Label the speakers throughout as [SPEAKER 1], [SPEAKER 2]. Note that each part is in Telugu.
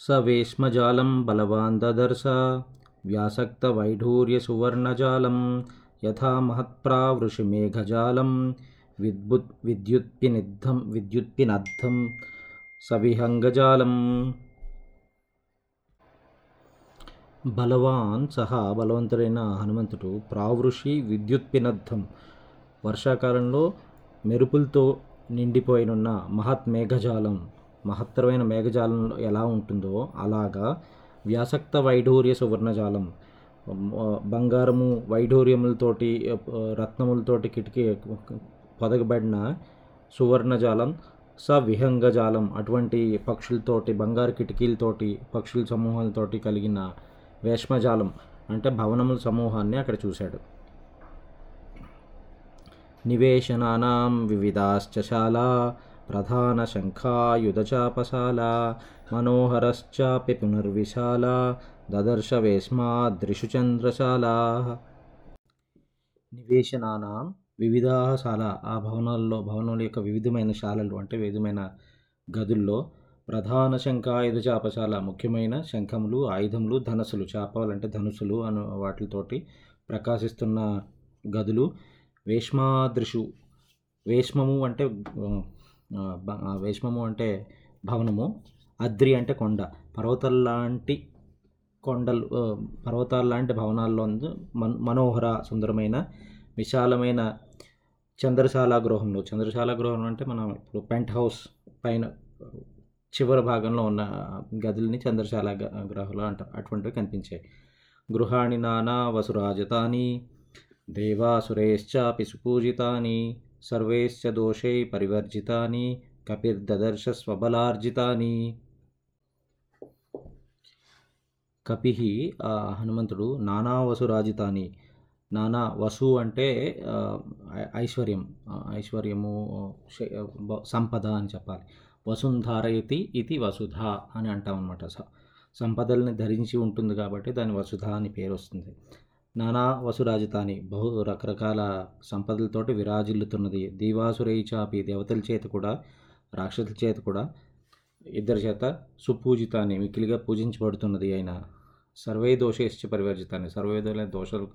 [SPEAKER 1] స వేష్మజాలం బలవాన్ దదర్శ వ్యాసక్తవైఢూర్యసువర్ణజాలం యథా మహత్ప్రావృషిమేఘజాలం విద్భుత్ విద్యుత్పినిద్ధం విద్యుత్పినద్ధం సవిహంగజాలం బలవాన్ సహా బలవంతుడైన హనుమంతుడు ప్రావృషి విద్యుత్పినద్ధం వర్షాకాలంలో మెరుపులతో నిండిపోయినున్న మహత్ మేఘజాలం మహత్తరమైన మేఘజాలం ఎలా ఉంటుందో అలాగా వ్యాసక్త వైఢూర్య సువర్ణజాలం. బంగారము వైఢూర్యములతోటి రత్నములతోటి కిటికీ పొదగబడిన సువర్ణజాలం స విహంగజాలం అటువంటి పక్షులతోటి బంగారు కిటికీలతోటి పక్షుల సమూహాలతోటి కలిగిన వేష్మజాలం అంటే భవనముల సమూహాన్ని అక్కడ చూశాడు. నివేశనానాం వివిధాశ్చశాలా ప్రధాన శంఖాయుధచాపశాల మనోహరశ్చాపి పునర్విశాల దదర్శ వేస్మాదృషు చంద్రశాల నివేశనానాం వివిధాశాల ఆ భవనాల్లో భవనాల యొక్క వివిధమైన శాలలు అంటే వివిధమైన గదుల్లో ప్రధాన శంఖాయుధ చాపశాల ముఖ్యమైన శంఖములు ఆయుధములు ధనస్సులు చాపాలంటే ధనుసులు అను వాటితోటి ప్రకాశిస్తున్న గదులు. వేష్మాదృషు వేష్మము అంటే వేష్మము అంటే భవనము. అద్రి అంటే కొండ. పర్వతాల్లాంటి కొండలు పర్వతాల్లాంటి భవనాల్లో మన్ మనోహర సుందరమైన విశాలమైన చంద్రశాల గృహంలో. చంద్రశాల గృహం అంటే మనం ఇప్పుడు పెంట్ హౌస్ పైన చివరి భాగంలో ఉన్న గదుల్ని చంద్రశాల గృహాలు అంటారు అటువంటివి కనిపించాయి. గృహాణి నానా వసురాజతాని దేవాసురేశ్చాపి సుపూజితాని సర్వేశ్చ దోషై పరివర్జితాని కపిర్దదర్శ స్వబలార్జితాని కపి హనుమంతుడు నానా వసురాజితాని నానా వసు అంటే ఐశ్వర్యం ఐశ్వర్యము సంపద అని చెప్పాలి. వసుంధారయతి ఇది వసుధ అని అంటాం అనమాట సంపదల్ని ధరించి ఉంటుంది కాబట్టి దాని వసుధ అని పేరు వస్తుంది నానా వసురాజధాని బహు రకరకాల సంపదలతోటి విరాజిల్లుతున్నది. దీవాసురై చాపి దేవతల చేత కూడా రాక్షసుల చేత కూడా ఇద్దరి చేత సుపూజితాన్ని మిక్కిలిగా పూజించబడుతున్నది అయిన సర్వే దోషేశ్చ పరివర్జితాన్ని. సర్వేదోల దోషలు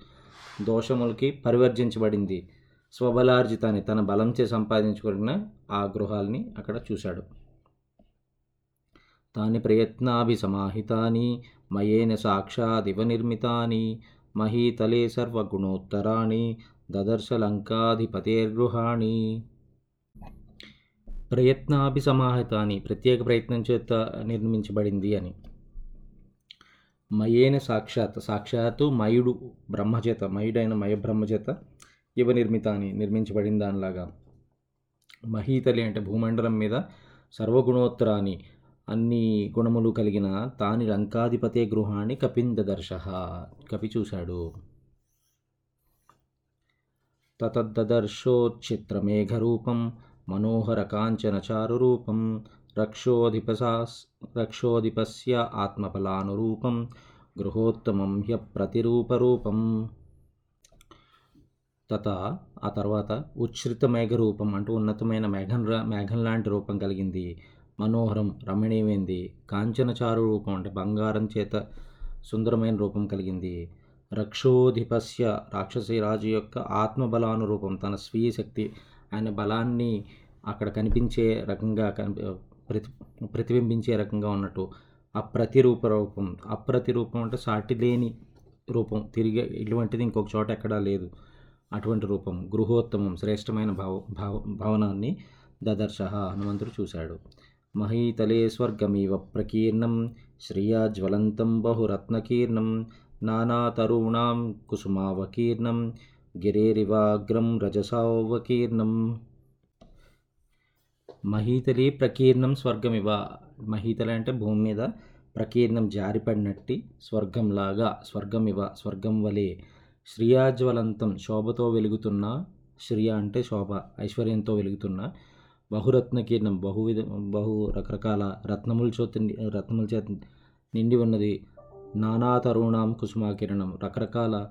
[SPEAKER 1] దోషములకి పరివర్జించబడింది స్వబలార్జితాన్ని. తన బలంచే సంపాదించుకున్న ఆ గృహాల్ని అక్కడ చూశాడు. తాని ప్రయత్నాభి సమాహితాని మయేన సాక్షాదివ నిర్మితాని మహీతలే సర్వగుణోత్తరాణి దదర్శ లంకాధిపతేర్గృహాణి ప్రయత్నాభిసమాహితాని ప్రత్యేక ప్రయత్నం చేత నిర్మించబడింది అని. మయేన సాక్షాత్ సాక్షాత్తు మయుడు బ్రహ్మచేత మయుడైన మయ బ్రహ్మచేత ఇవ నిర్మితాన్ని నిర్మించబడింది దానిలాగా మహీతలి అంటే భూమండలం మీద సర్వగుణోత్తరాన్ని అన్ని గుణములు కలిగిన తాని లంకాధిపతే గృహాన్ని కపిందదర్శ. కపి చూశాడు. తతద్దర్శోచిత్రమేఘరూపం మనోహర కాంచనచారురూపం రక్షోధిపసా రక్షోధిపస్య ఆత్మఫలానురూపం గృహోత్తమం హ్యప్రతిరూపరూపం తత ఆ తర్వాత ఉచ్ఛ్రిత మేఘరూపం అంటూ ఉన్నతమైన మేఘం మేఘం లాంటి రూపం కలిగింది. మనోహరం రమణీయమైంది. కాంచనచారు రూపం అంటే బంగారం చేత సుందరమైన రూపం కలిగింది. రక్షోధిపస్య రాక్షసి రాజు యొక్క ఆత్మబలానురూపం తన స్వీయ శక్తి ఆయన బలాన్ని అక్కడ కనిపించే రకంగా కనిపి ప్రతి ప్రతిబింబించే రకంగా ఉన్నట్టు. అప్రతిరూప రూపం అప్రతిరూపం అంటే సాటి లేని రూపం. తిరిగి ఇటువంటిది ఇంకొక చోట ఎక్కడా లేదు. అటువంటి రూపం గృహోత్తమం శ్రేష్టమైన భావ భావ భవనాన్ని దదర్శ హనుమంతుడు చూశాడు. మహీతలే స్వర్గమీవ ప్రకీర్ణం శ్రియా జ్వలంతం బహురత్నకీర్ణం నానాతరుణాం కుసుమావకీర్ణం గిరేరివాగ్రం రజసావకీర్ణం. మహీతలి ప్రకీర్ణం స్వర్గమివ. మహీతలి అంటే భూమి మీద ప్రకీర్ణం జారిపడినట్టి స్వర్గంలాగా స్వర్గమివ స్వర్గం వలె శ్రియాజ్వలంతం శోభతో వెలుగుతున్న శ్రియ అంటే శోభ ఐశ్వర్యంతో వెలుగుతున్న బహురత్న కిరణం బహువిధ బహు రకరకాల రత్నముల చేత రత్నముల చేత నిండి ఉన్నది. నానా తరుణాం కుసుమాకిరణం రకరకాల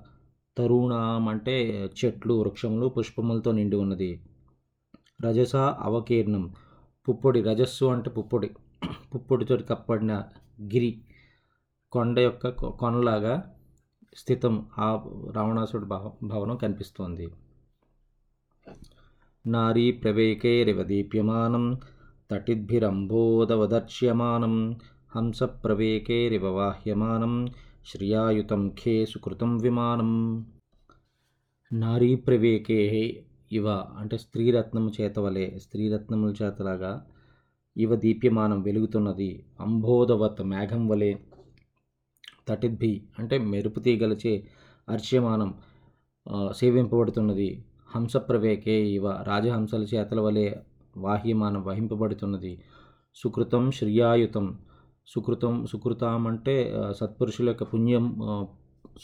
[SPEAKER 1] తరుణాం అంటే చెట్లు వృక్షములు పుష్పములతో నిండి ఉన్నది. రజస అవకీర్ణం పుప్పొడి రజస్సు అంటే పుప్పొడి. పుప్పొడితో కప్పడిన గిరి కొండ యొక్క కొ- కొనలాగా స్థితం ఆ రావణాసుడి భవ భవనం కనిపిస్తోంది. నారీ ప్రవేకేరివ దీప్యమానం తటిద్భిరంబోదవదర్శ్యమానం హంస ప్రవేకేరివ వాహ్యమానం శ్రియాయుతం ఖే సుకృతం విమానం నారీ ప్రవేకే ఇవ అంటే స్త్రీరత్నము చేతవలే స్త్రీరత్నముల చేతలాగా ఇవ దీప్యమానం వెలుగుతున్నది. అంబోధవత్ మేఘం వలె తటిద్భి అంటే మెరుపు తీగలచే అర్చ్యమానం సేవింపబడుతున్నది. హంస ప్రవేకే ఇవ రాజహంసల చేతల వలె వాహ్యమానం వహింపబడుతున్నది. సుకృతం శ్రియాయుతం. సుకృతం సుకృతం అంటే సత్పురుషుల యొక్క పుణ్యం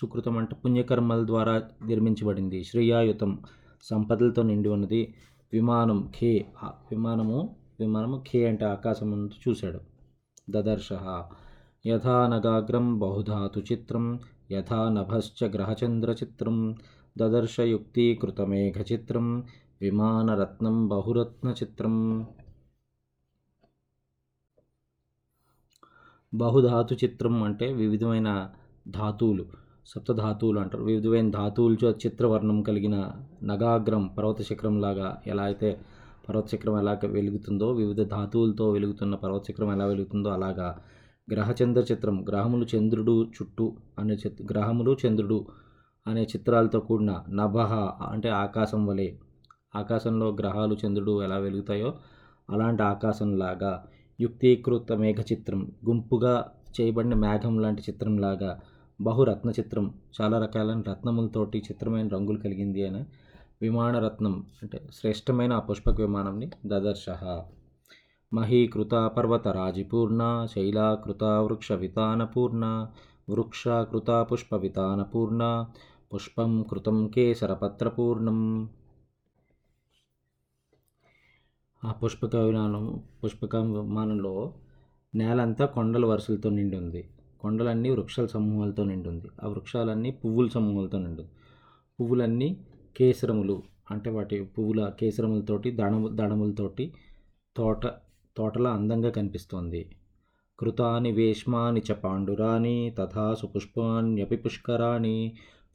[SPEAKER 1] సుకృతం అంటే పుణ్యకర్మల ద్వారా నిర్మించబడింది. శ్రేయాయుతం సంపదలతో నిండి ఉన్నది. విమానం ఖే విమానము విమానము ఖే అంటే ఆకాశం ముందు చూశాడు. దదర్శ. యథా నగాగ్రం బహుధాతు చిత్రం యథా నభశ్చ గ్రహచంద్ర చిత్రం దదర్శ యుక్తీకృతమేఘ చిత్రం విమానరత్నం బహురత్న చిత్రం బహుధాతు చిత్రం అంటే వివిధమైన ధాతువులు సప్తధాతువులు అంటారు. వివిధమైన ధాతువులతో చిత్రవర్ణం కలిగిన నగాగ్రం పర్వత శిఖరం లాగా ఎలా అయితే పర్వత శిఖరం ఎలా వెలుగుతుందో వివిధ ధాతువులతో వెలుగుతున్న పర్వత శిఖరం ఎలా వెలుగుతుందో అలాగా గ్రహచంద్ర చిత్రం గ్రహములు చంద్రుడు చుట్టూ అనే చిత్ర గ్రహములు చంద్రుడు అనే చిత్రాలతో కూడిన నభహ అంటే ఆకాశం వలె ఆకాశంలో గ్రహాలు చంద్రుడు ఎలా వెలుగుతాయో అలాంటి ఆకాశంలాగా యుక్తీకృత మేఘ చిత్రం గుంపుగా చేయబడిన మేఘం లాంటి చిత్రంలాగా బహురత్న చిత్రం చాలా రకాలైన రత్నములతోటి చిత్రమైన రంగులు కలిగింది అని విమాన రత్నం అంటే శ్రేష్టమైన ఆ పుష్పక విమానంని దదర్శ. మహీకృత పర్వతరాజిపూర్ణ శైలాకృత వృక్ష వితానపూర్ణ వృక్షాకృత పుష్ప వితానపూర్ణ పుష్పం కృతం కేసరపత్రపూర్ణం. ఆ పుష్పక విమానం పుష్పక విమానంలో నేలంతా కొండల వరుసలతో నిండి ఉంది కొండలన్నీ వృక్షాల సమూహాలతో నిండి ఉంది ఆ వృక్షాలన్నీ పువ్వుల సమూహాలతో నిండి పువ్వులన్నీ కేసరములు అంటే వాటి పువ్వుల కేసరములతోటి దడము దడములతోటి తోట తోటలా అందంగా కనిపిస్తోంది. కృతాని వేష్మాని చ పాండురాని తథా సుపుష్పాన్యపి పుష్కరాణి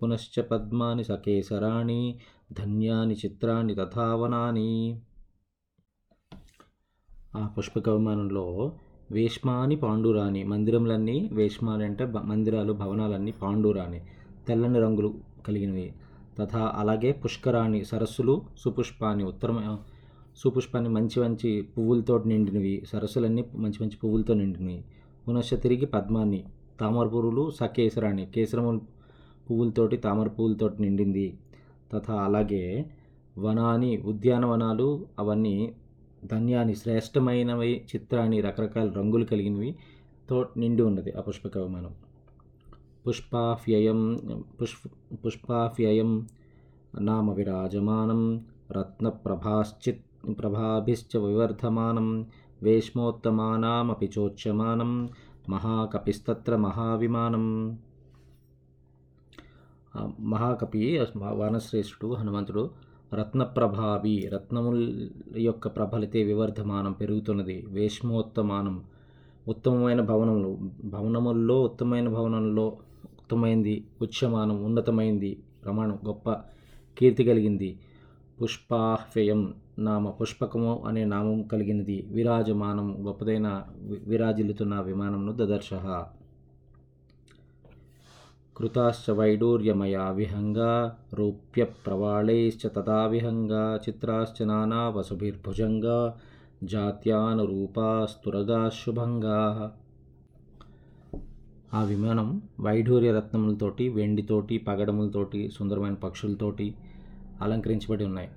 [SPEAKER 1] పునశ్చ పద్మాని సకేసరాణి ధన్యాని చిత్రాన్ని తథావనాని. ఆ పుష్పక విమానంలో వేష్మాని పాండురాణి మందిరంలన్నీ వేష్మాలు అంటే మందిరాలు భవనాలన్నీ పాండురాణి. తెల్లని రంగులు కలిగినవి. తథా అలాగే పుష్కరాణి సరస్సులు సుపుష్పాని ఉత్తరం సుపుష్పాన్ని మంచి మంచి పువ్వులతో నిండినవి. సరస్సులన్నీ మంచి మంచి పువ్వులతో నిండినవి. పునశ్చ తిరిగి పద్మాన్ని తామర పువ్వులు సకేసరాణి కేసరములు పువ్వులతోటి తామర పువ్వులతోటి నిండింది. తథా అలాగే వనాని ఉద్యానవనాలు అవన్నీ ధన్యాన్ని శ్రేష్టమైనవి చిత్రాన్ని రకరకాల రంగులు కలిగినవి తో నిండి ఉన్నది ఆ పుష్పక విమానం. పుష్పాఫ్యయం పుష్ప పుష్పాఫ్యయం నామ విరాజమానం రత్నప్రభాశ్చిత్ ప్రభాభిశ్చ వివర్ధమానం వేష్మోత్తమానామపి చోచ్యమానం మహాకపిస్తత్ర మహావిమానం. మహాకపి వనశ్రేష్ఠుడు హనుమంతుడు రత్నప్రభావి రత్నముల యొక్క ప్రభలితే వివర్ధమానం పెరుగుతున్నది వేష్మోత్తమానం. ఉత్తమమైన భవనములు భవనముల్లో ఉత్తమమైన భవనంలో ఉత్తమైంది ఉచ్చమానం ఉన్నతమైంది ప్రమాణం గొప్ప కీర్తి కలిగింది. పుష్పాహ్వయం నామ పుష్పకము అనే నామం కలిగినది విరాజమానం గొప్పదైన విరాజిల్లుతున్న విమానంను దదర్శ. కృతాశ్చ వైడూర్యమయా విహంగా రూప్య ప్రవాళైశ్చ తదా విహంగా చిత్రాశ్చ నానా వసుభిర్భుజంగా జాత్యానురూపాస్తురగా శుభంగా. ఆ విమానం వైఢూర్య రత్నములతోటి వెండితోటి పగడములతోటి సుందరమైన పక్షులతోటి అలంకరించబడి ఉన్నాయి.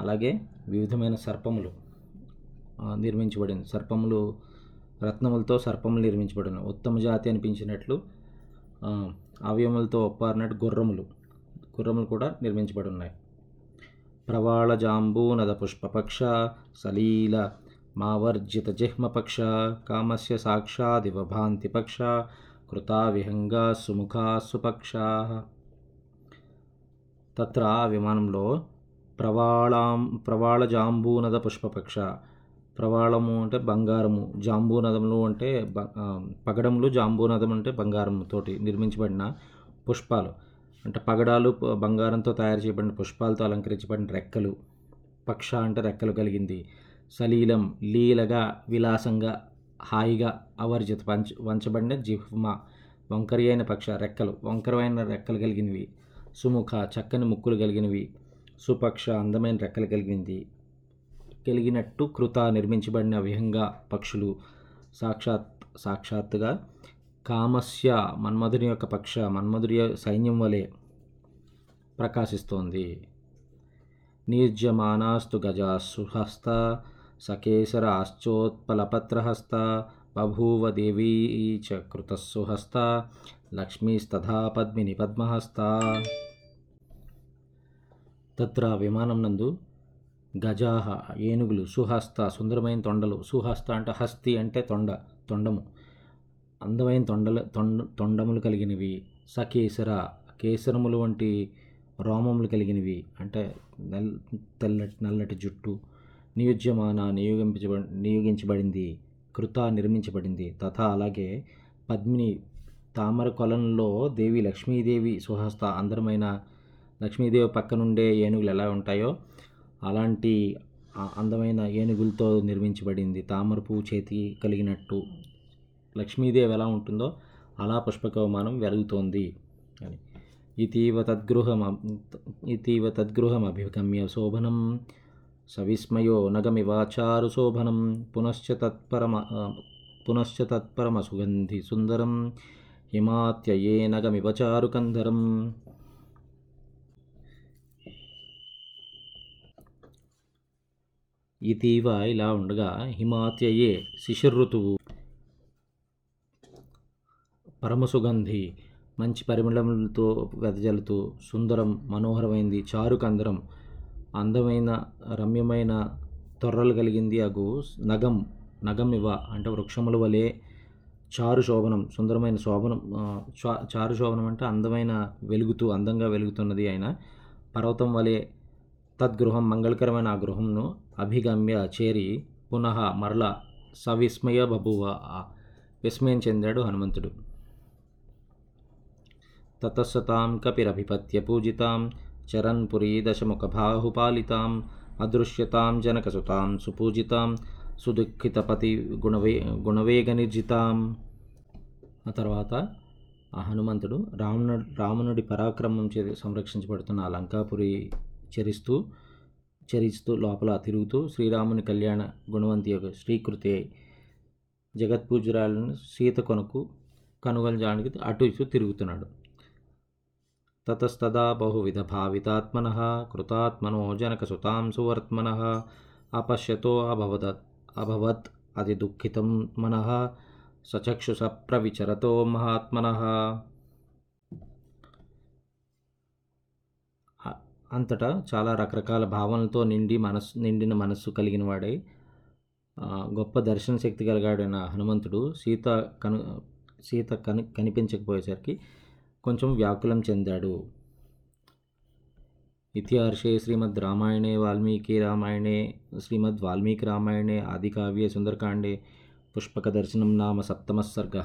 [SPEAKER 1] అలాగే వివిధమైన సర్పములు నిర్మించబడింది సర్పములు రత్నములతో సర్పములు నిర్మించబడిన ఉత్తమ జాతి అనిపించినట్లు అవయములతో ఒప్పారినట్టు గుర్రములు. గుర్రములు కూడా నిర్మించబడి ఉన్నాయి. ప్రవాళ జాంబూనద పుష్పపక్ష సలీల మావర్జిత జిహ్మపక్ష కామస్య సాక్షాదివ భాంతి పక్ష కృతా విహంగా సుముఖా సుపక్షా తత్ర విమానంలో ప్రవాళాం ప్రవాళ జాంబూనద పుష్పపక్ష ప్రవాళము అంటే బంగారము. జాంబూనదములు అంటే పగడములు జాంబూనదం అంటే బంగారంతోటి నిర్మించబడిన పుష్పాలు. అంటే పగడాలు బంగారంతో తయారు చేయబడిన పుష్పాలతో అలంకరించబడిన రెక్కలు. పక్ష అంటే రెక్కలు కలిగింది. సలీలం లీలగా విలాసంగా హాయిగా అవర్జిత వంచ వంచబడిన జిహ్మ వంకరి అయిన పక్ష రెక్కలు. వంకరమైన రెక్కలు కలిగినవి. సుముఖ చక్కని ముక్కులు కలిగినవి. సుపక్ష అందమైన రెక్కలు కలిగింది. కలిగినట్టు కృత నిర్మించబడిన విహంగా పక్షులు సాక్షాత్ సాక్షాత్తుగా కామస్య మన్మధుని యొక్క పక్ష మన్మధుడి సైన్యం వలె ప్రకాశిస్తోంది. నిర్జమానాస్తు గజా సుహస్త సకేసరాశ్చోత్పలపత్రహస్త బభూవ దేవీ చ కృతస్సుహస్త లక్ష్మీస్తథా పద్మిని పద్మహస్త. తత్ర విమానం నందు గజాహ ఏనుగులు సుహస్త సుందరమైన తొండలు. సుహస్త అంటే హస్తి అంటే తొండ తొండము. అందమైన తొండల తొండ తొండములు కలిగినవి. సకేసర కేసరములు వంటి రోమములు కలిగినవి. అంటే నల్ తెల్లటి నల్లటి జుట్టు. నియోజ్యమాన నియోగించబ నియోగించబడింది. కృత నిర్మించబడింది. తథా అలాగే పద్మిని తామర కొలంలో దేవి లక్ష్మీదేవి సుహస్త అందరమైన లక్ష్మీదేవి పక్కనుండే ఏనుగులు ఎలా ఉంటాయో అలాంటి అందమైన ఏనుగులతో నిర్మించబడింది. తామర పువ్వు చేతి కలిగినట్టు. లక్ష్మీదేవి ఎలా ఉంటుందో అలా పుష్పకవమానం వెలుగుతోంది అని. ఇతీవ తద్గృహం ఇతీవ తద్గృహం అభిగమ్య శోభనం. సవిస్మయో నగమివాచారు శోభనం. పునశ్చ తత్పరమ పునశ్చ తత్పరమ సుగంధి సుందరం. హిమాత్యయే నగమివచారు కందరం. ఇతీవ ఇలా ఉండగా హిమాత్యయే శిశిర్ఋతువు పరమసుగంధి మంచి పరిమళములతో వెదజల్లుతూ సుందరం మనోహరమైంది. చారు కందరం అందమైన రమ్యమైన తొర్రలు కలిగింది అగు నగం నగం ఇవ అంటే వృక్షముల వలె చారు శోభనం సుందరమైన శోభనం చారు శోభనం అంటే అందమైన వెలుగుతూ అందంగా వెలుగుతున్నది ఆయన పర్వతం వలె తద్గృహం మంగళకరమైన ఆ గృహంను అభిగమ్య చేరి పునః మరల సవిస్మయ బభువ విస్మయం చెందాడు హనుమంతుడు. తతస్సతాం కపిరభిపత్య పూజితాం చరన్పురీ దశముఖబాహుపాలితాం అదృశ్యతాం జనకసుతాం సుపూజితాం సుదుఃఖితపతి గుణవే గుణవేగనిర్జితాం ఆ తర్వాత ఆ హనుమంతుడు రావణుడు రావణుడి పరాక్రమం చే సంరక్షించబడుతున్న ఆ లంకాపురి చరిస్తూ చరిస్తూ లోపల తిరుగుతూ శ్రీరాముని కళ్యాణ గుణవంతి యొక్క శ్రీకృతి జగత్పూజురాలను సీత కొనకు కనుగొనడానికి అటు ఇటు తిరుగుతున్నాడు. తతస్తదా బహువిధ భావితాత్మన కృతాత్మనో జనకసుతాం సువర్త్మన అపశ్యతో అభవద అభవత్ అతి దుఃఖితం మన సచక్షుష ప్రవిచరతో మహాత్మన। అంతటా చాలా రకరకాల భావనలతో నిండి మనస్సు నిండిన మనస్సు కలిగిన వాడై గొప్ప దర్శన శక్తి కలిగాడైన హనుమంతుడు సీత కను సీత కని కనిపించకపోయేసరికి కొంచెం వ్యాకులం చెందాడు. ఇతిహార్షే శ్రీమద్ రామాయణే వాల్మీకి రామాయణే శ్రీమద్ వాల్మీకి రామాయణే ఆదికావ్యే సుందరకాండే పుష్పక దర్శనం నామ సప్తమ సర్గ